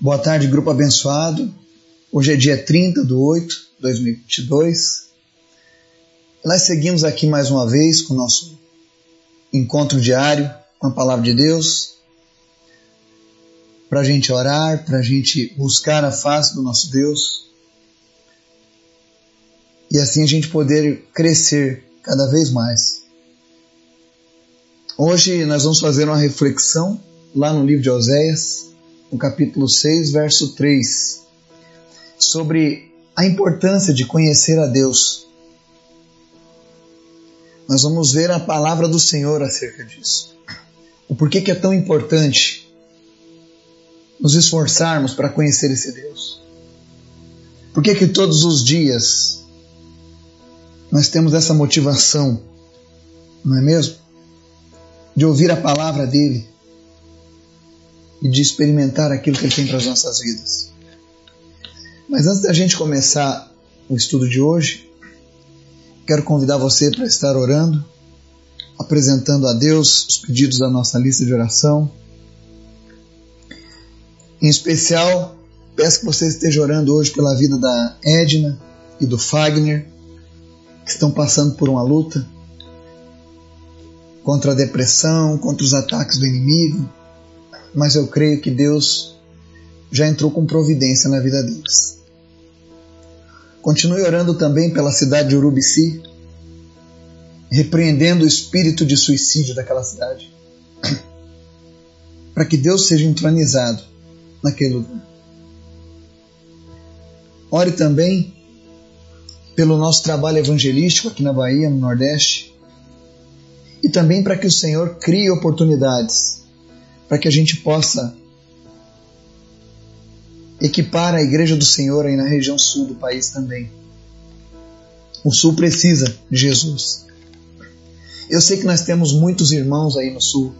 Boa tarde, grupo abençoado. Hoje é dia 30 de 8 de 2022. Nós seguimos aqui mais uma vez com o nosso encontro diário com a palavra de Deus, para a gente orar, para a gente buscar a face do nosso Deus e assim a gente poder crescer cada vez mais. Hoje nós vamos fazer uma reflexão lá no livro de Oséias, no capítulo 6, verso 3, sobre a importância de conhecer a Deus. Nós vamos ver a palavra do Senhor acerca disso. O porquê que é tão importante nos esforçarmos para conhecer esse Deus. Por que que todos os dias nós temos essa motivação, não é mesmo? De ouvir a palavra dele, e de experimentar aquilo que Ele tem para as nossas vidas. Mas antes da gente começar o estudo de hoje, quero convidar você para estar orando, apresentando a Deus os pedidos da nossa lista de oração. Em especial, peço que você esteja orando hoje pela vida da Edna e do Fagner, que estão passando por uma luta contra a depressão, contra os ataques do inimigo, mas eu creio que Deus já entrou com providência na vida deles. Continue orando também pela cidade de Urubici, repreendendo o espírito de suicídio daquela cidade, para que Deus seja entronizado naquele lugar. Ore também pelo nosso trabalho evangelístico aqui na Bahia, no Nordeste, e também para que o Senhor crie oportunidades para que a gente possa equipar a Igreja do Senhor aí na região sul do país também. O sul precisa de Jesus. Eu sei que nós temos muitos irmãos aí no sul,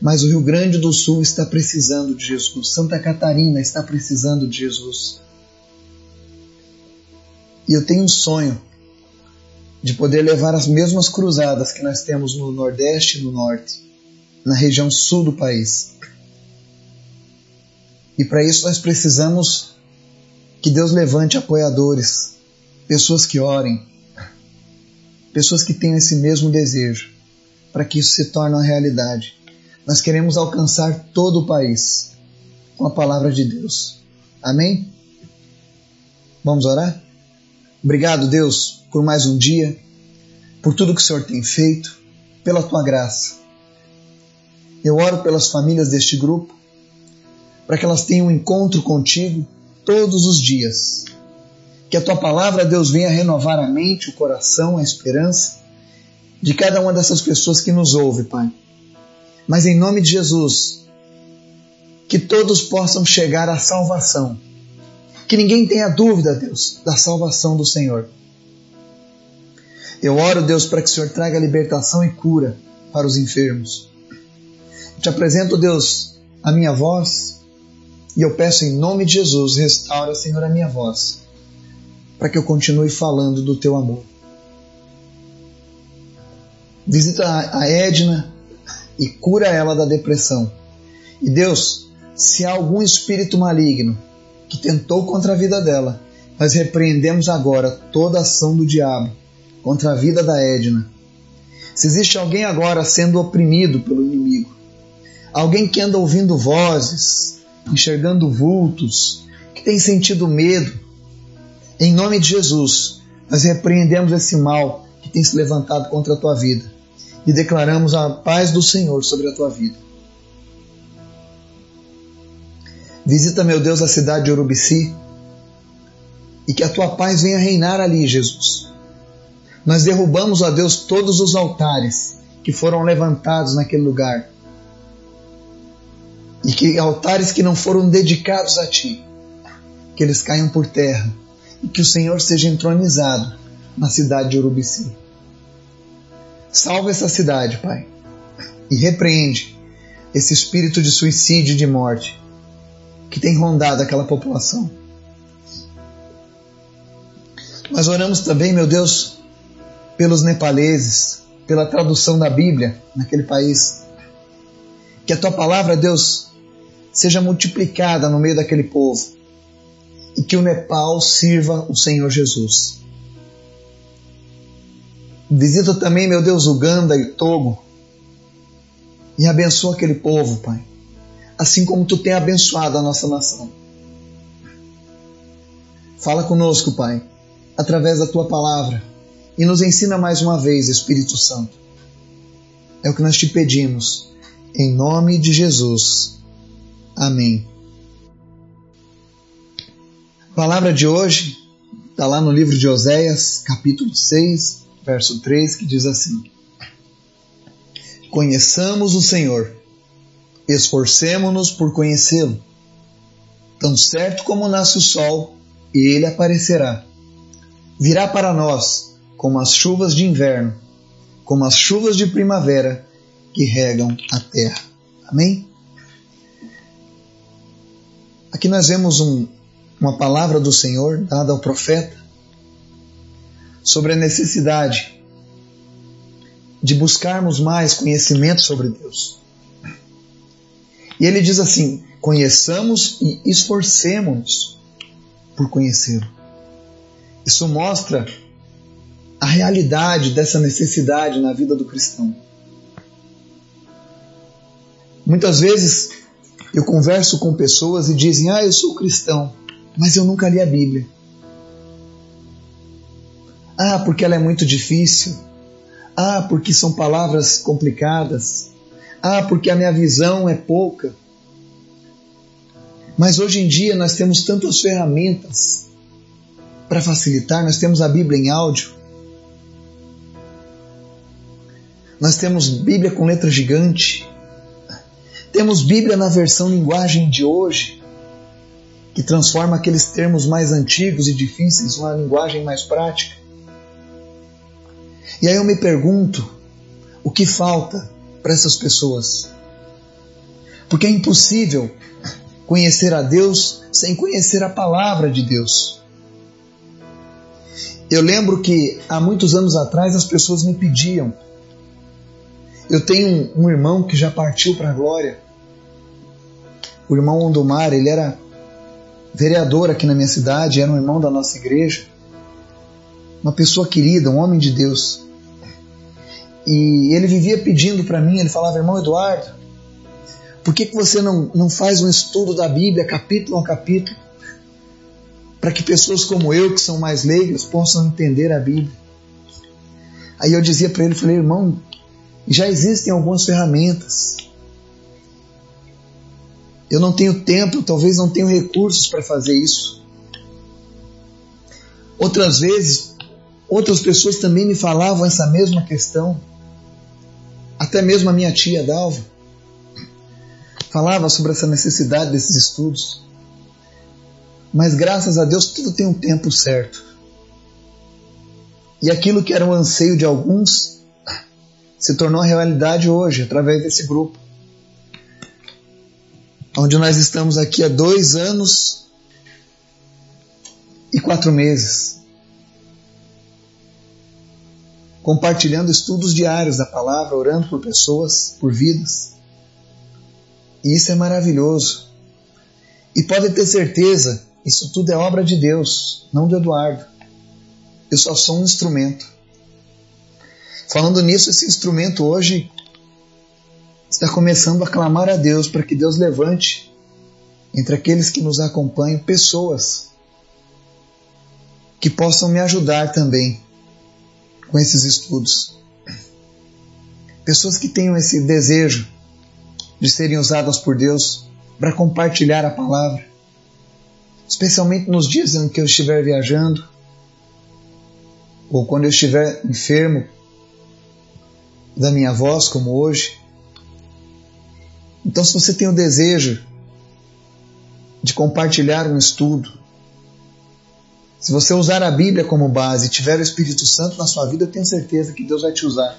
mas o Rio Grande do Sul está precisando de Jesus. Santa Catarina está precisando de Jesus. E eu tenho um sonho de poder levar as mesmas cruzadas que nós temos no Nordeste e no Norte na região sul do país. E para isso nós precisamos que Deus levante apoiadores, pessoas que orem, pessoas que tenham esse mesmo desejo, para que isso se torne uma realidade. Nós queremos alcançar todo o país com a palavra de Deus. Amém? Vamos orar? Obrigado, Deus, por mais um dia, por tudo que o Senhor tem feito, pela tua graça. Eu oro pelas famílias deste grupo, para que elas tenham um encontro contigo todos os dias. Que a tua palavra, Deus, venha renovar a mente, o coração, a esperança de cada uma dessas pessoas que nos ouve, Pai. Mas em nome de Jesus, que todos possam chegar à salvação. Que ninguém tenha dúvida, Deus, da salvação do Senhor. Eu oro, Deus, para que o Senhor traga libertação e cura para os enfermos. Te apresento, Deus, a minha voz e eu peço em nome de Jesus, restaura, Senhor, a minha voz, para que eu continue falando do teu amor. Visita a Edna e cura ela da depressão. E Deus, se há algum espírito maligno que tentou contra a vida dela, nós repreendemos agora toda ação do diabo contra a vida da Edna. Se existe alguém agora sendo oprimido pelo inimigo, alguém que anda ouvindo vozes, enxergando vultos, que tem sentido medo. Em nome de Jesus, nós repreendemos esse mal que tem se levantado contra a tua vida e declaramos a paz do Senhor sobre a tua vida. Visita, meu Deus, a cidade de Urubici e que a tua paz venha reinar ali, Jesus. Nós derrubamos, a Deus, todos os altares que foram levantados naquele lugar e que altares que não foram dedicados a ti, que eles caiam por terra e que o Senhor seja entronizado na cidade de Urubici. Salva essa cidade, Pai, e repreende esse espírito de suicídio e de morte que tem rondado aquela população. Nós oramos também, meu Deus, pelos nepaleses, pela tradução da Bíblia naquele país. Que a tua palavra, Deus, seja multiplicada no meio daquele povo e que o Nepal sirva o Senhor Jesus. Visita também, meu Deus, Uganda e Togo e abençoa aquele povo, Pai, assim como tu tem abençoado a nossa nação. Fala conosco, Pai, através da tua palavra e nos ensina mais uma vez, Espírito Santo. É o que nós te pedimos, em nome de Jesus. Amém. A palavra de hoje está lá no livro de Oséias, capítulo 6, verso 3, que diz assim: Conheçamos o Senhor, esforcemo-nos por conhecê-lo. Tão certo como nasce o sol, ele aparecerá. Virá para nós como as chuvas de inverno, como as chuvas de primavera que regam a terra. Amém? Aqui nós vemos um, uma palavra do Senhor dada ao profeta sobre a necessidade de buscarmos mais conhecimento sobre Deus. E ele diz assim: conheçamos e esforcemos por conhecê-lo. Isso mostra a realidade dessa necessidade na vida do cristão. Muitas vezes eu converso com pessoas e dizem: Ah, eu sou cristão, mas eu nunca li a Bíblia. Ah, porque ela é muito difícil. Ah, porque são palavras complicadas. Ah, porque a minha visão é pouca. Mas hoje em dia nós temos tantas ferramentas para facilitar. Nós temos a Bíblia em áudio. Nós temos Bíblia com letra gigante. Temos Bíblia na versão linguagem de hoje, que transforma aqueles termos mais antigos e difíceis numa linguagem mais prática. E aí eu me pergunto, o que falta para essas pessoas? Porque é impossível conhecer a Deus sem conhecer a palavra de Deus. Eu lembro que há muitos anos atrás as pessoas me pediam. Eu tenho um, irmão que já partiu para a glória. O irmão Ondomar, ele era vereador aqui na minha cidade, era um irmão da nossa igreja. Uma pessoa querida, um homem de Deus. E ele vivia pedindo para mim, ele falava, irmão Eduardo, por que, que você não, não faz um estudo da Bíblia, capítulo a capítulo, para que pessoas como eu, que são mais leigas, possam entender a Bíblia? Aí eu dizia para ele, falei, irmão, já existem algumas ferramentas. Eu não tenho tempo, talvez não tenho recursos para fazer isso. Outras vezes, outras pessoas também me falavam essa mesma questão. Até mesmo a minha tia Dalva falava sobre essa necessidade desses estudos. Mas graças a Deus tudo tem um tempo certo. E aquilo que era um anseio de alguns se tornou realidade hoje, através desse grupo. Onde nós estamos aqui há dois anos e quatro meses. Compartilhando estudos diários da palavra, orando por pessoas, por vidas. E isso é maravilhoso. E pode ter certeza, isso tudo é obra de Deus, não do Eduardo. Eu só sou um instrumento. Falando nisso, esse instrumento hoje está começando a clamar a Deus para que Deus levante entre aqueles que nos acompanham pessoas que possam me ajudar também com esses estudos. Pessoas que tenham esse desejo de serem usadas por Deus para compartilhar a palavra, especialmente nos dias em que eu estiver viajando ou quando eu estiver enfermo da minha voz, como hoje. Então, se você tem o desejo de compartilhar um estudo, se você usar a Bíblia como base e tiver o Espírito Santo na sua vida, eu tenho certeza que Deus vai te usar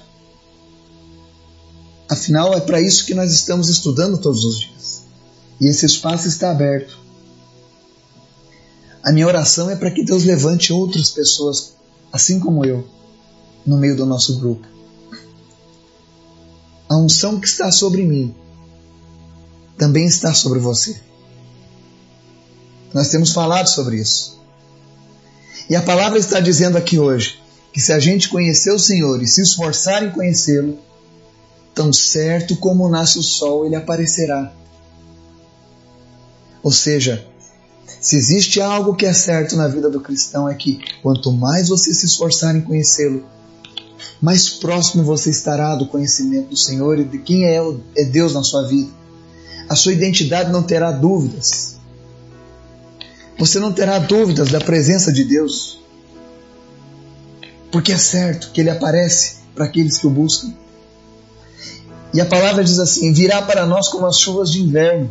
Afinal, é para isso que nós estamos estudando todos os dias. E esse espaço está aberto. A minha oração é para que Deus levante outras pessoas, assim como eu, no meio do nosso grupo. A unção que está sobre mim também está sobre você. Nós temos falado sobre isso. E a palavra está dizendo aqui hoje que se a gente conhecer o Senhor e se esforçar em conhecê-lo, tão certo como nasce o sol, ele aparecerá. Ou seja, se existe algo que é certo na vida do cristão é que quanto mais você se esforçar em conhecê-lo, mais próximo você estará do conhecimento do Senhor e de quem é, é Deus na sua vida. A sua identidade não terá dúvidas. Você não terá dúvidas da presença de Deus. Porque é certo que Ele aparece para aqueles que o buscam. E a palavra diz assim: virá para nós como as chuvas de inverno,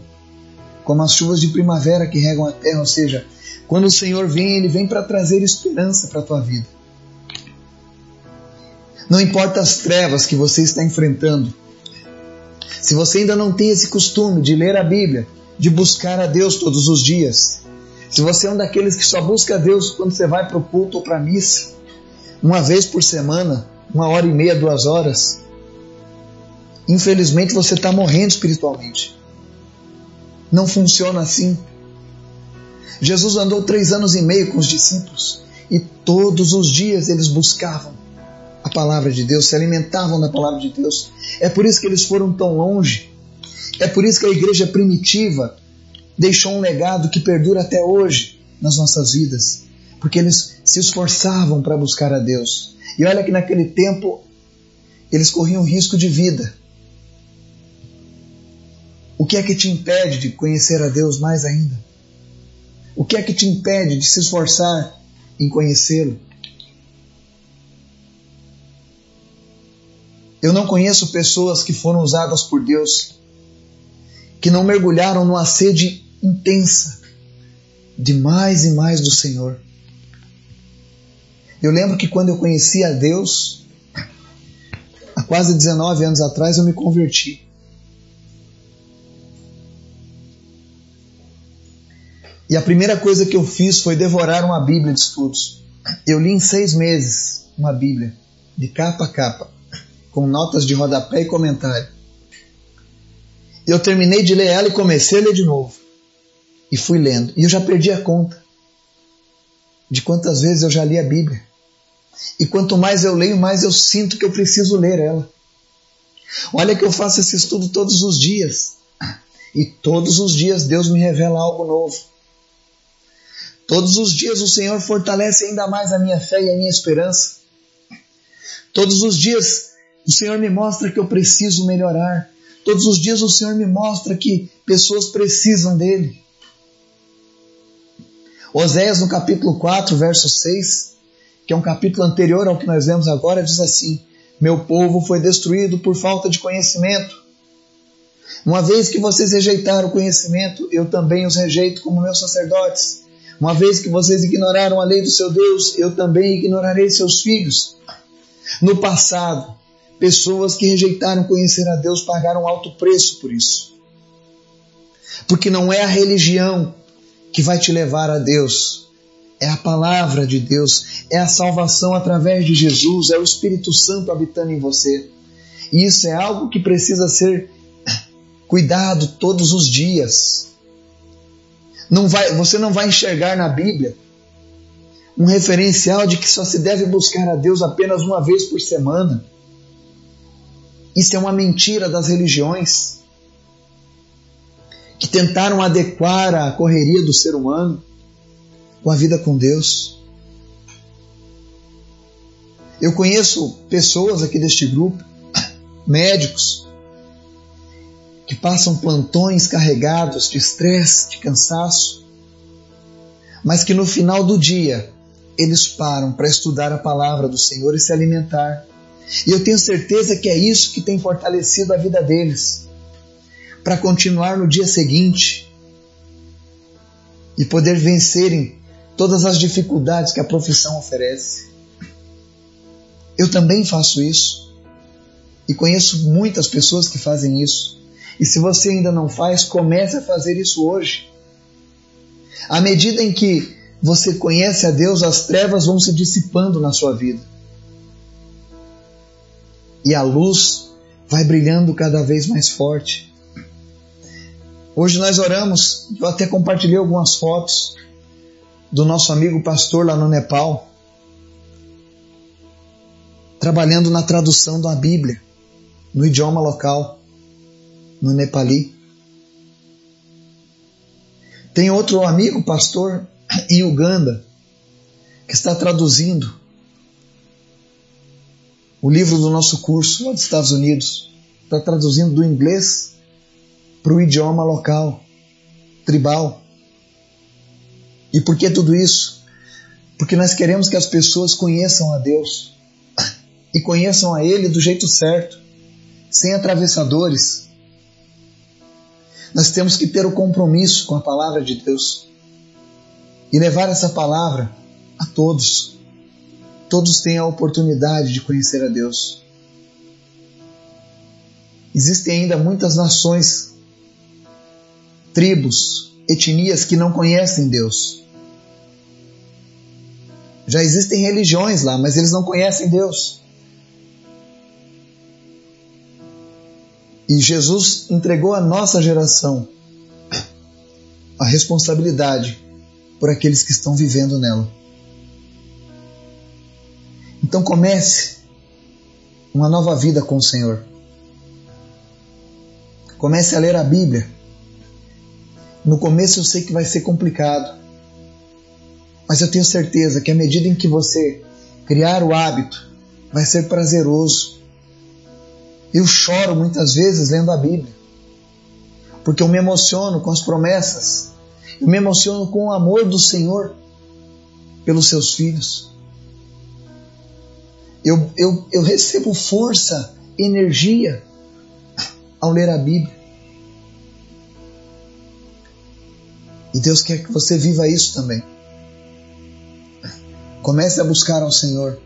como as chuvas de primavera que regam a terra. Ou seja, quando o Senhor vem, Ele vem para trazer esperança para a tua vida. Não importa as trevas que você está enfrentando, se você ainda não tem esse costume de ler a Bíblia, de buscar a Deus todos os dias, se você é um daqueles que só busca a Deus quando você vai para o culto ou para a missa, uma vez por semana, uma hora e meia, duas horas, infelizmente você está morrendo espiritualmente. Não funciona assim. Jesus andou três anos e meio com os discípulos e todos os dias eles buscavam palavra de Deus, se alimentavam da palavra de Deus. É por isso que eles foram tão longe. É por isso que a igreja primitiva deixou um legado que perdura até hoje nas nossas vidas, porque eles se esforçavam para buscar a Deus. E olha que naquele tempo eles corriam risco de vida. O que é que te impede de conhecer a Deus mais ainda? O que é que te impede de se esforçar em conhecê-lo? Eu não conheço pessoas que foram usadas por Deus que não mergulharam numa sede intensa de mais e mais do Senhor. Eu lembro que quando eu conheci a Deus, há quase 19 anos atrás, eu me converti. E a primeira coisa que eu fiz foi devorar uma Bíblia de estudos. Eu li em seis meses uma Bíblia, de capa a capa com notas de rodapé e comentário. Eu terminei de ler ela e comecei a ler de novo. E fui lendo. E eu já perdi a conta de quantas vezes eu já li a Bíblia. E quanto mais eu leio, mais eu sinto que eu preciso ler ela. Olha que eu faço esse estudo todos os dias. E todos os dias Deus me revela algo novo. Todos os dias o Senhor fortalece ainda mais a minha fé e a minha esperança. Todos os dias o Senhor me mostra que eu preciso melhorar. Todos os dias o Senhor me mostra que pessoas precisam dele. Oséias, no capítulo 4, verso 6, que é um capítulo anterior ao que nós vemos agora, diz assim: Meu povo foi destruído por falta de conhecimento. Uma vez que vocês rejeitaram o conhecimento, eu também os rejeito como meus sacerdotes. Uma vez que vocês ignoraram a lei do seu Deus, eu também ignorarei seus filhos. No passado, Pessoas que rejeitaram conhecer a Deus pagaram alto preço por isso. Porque não é a religião que vai te levar a Deus, é a palavra de Deus, é a salvação através de Jesus, é o Espírito Santo habitando em você. E isso é algo que precisa ser cuidado todos os dias. Não vai, você não vai enxergar na Bíblia um referencial de que só se deve buscar a Deus apenas uma vez por semana. Isso é uma mentira das religiões que tentaram adequar a correria do ser humano com a vida com Deus. Eu conheço pessoas aqui deste grupo, médicos, que passam plantões carregados de estresse, de cansaço, mas que no final do dia eles param para estudar a palavra do Senhor e se alimentar. E eu tenho certeza que é isso que tem fortalecido a vida deles para continuar no dia seguinte e poder vencerem todas as dificuldades que a profissão oferece. Eu também faço isso e conheço muitas pessoas que fazem isso. E se você ainda não faz, comece a fazer isso hoje. À medida em que você conhece a Deus, as trevas vão se dissipando na sua vida e a luz vai brilhando cada vez mais forte. Hoje nós oramos, eu até compartilhei algumas fotos do nosso amigo pastor lá no Nepal, trabalhando na tradução da Bíblia no idioma local, no Nepali. Tem outro amigo pastor em Uganda que está traduzindo o livro do nosso curso lá dos Estados Unidos. Está traduzindo do inglês para o idioma local, tribal. E por que tudo isso? Porque nós queremos que as pessoas conheçam a Deus e conheçam a Ele do jeito certo, sem atravessadores. Nós temos que ter o compromisso com a palavra de Deus e levar essa palavra a todos. Todos têm a oportunidade de conhecer a Deus. Existem ainda muitas nações tribos, etnias que não conhecem Deus. Já existem religiões lá, mas eles não conhecem Deus. E Jesus entregou à nossa geração a responsabilidade por aqueles que estão vivendo nela. Então comece uma nova vida com o Senhor. Comece a ler a Bíblia. No começo eu sei que vai ser complicado, mas eu tenho certeza que à medida em que você criar o hábito, vai ser prazeroso. Eu choro muitas vezes lendo a Bíblia, porque eu me emociono com as promessas, eu me emociono com o amor do Senhor pelos seus filhos. Eu, eu, eu recebo força, energia ao ler a Bíblia. E Deus quer que você viva isso também. Comece a buscar ao Senhor.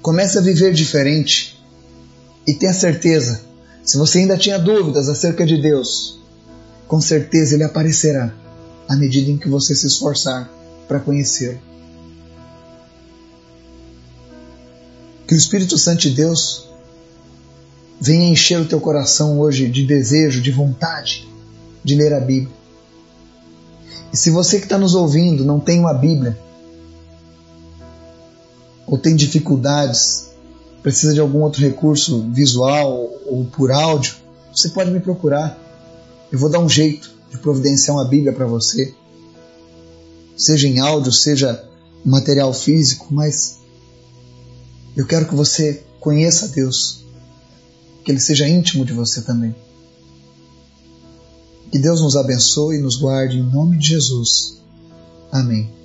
Comece a viver diferente. E tenha certeza, se você ainda tinha dúvidas acerca de Deus, com certeza Ele aparecerá à medida em que você se esforçar para conhecê-lo. Que o Espírito Santo de Deus venha encher o teu coração hoje de desejo, de vontade de ler a Bíblia. E se você que está nos ouvindo não tem uma Bíblia, ou tem dificuldades, precisa de algum outro recurso visual ou por áudio, você pode me procurar. Eu vou dar um jeito de providenciar uma Bíblia para você, seja em áudio, seja material físico, mas eu quero que você conheça Deus, que Ele seja íntimo de você também. Que Deus nos abençoe e nos guarde em nome de Jesus. Amém.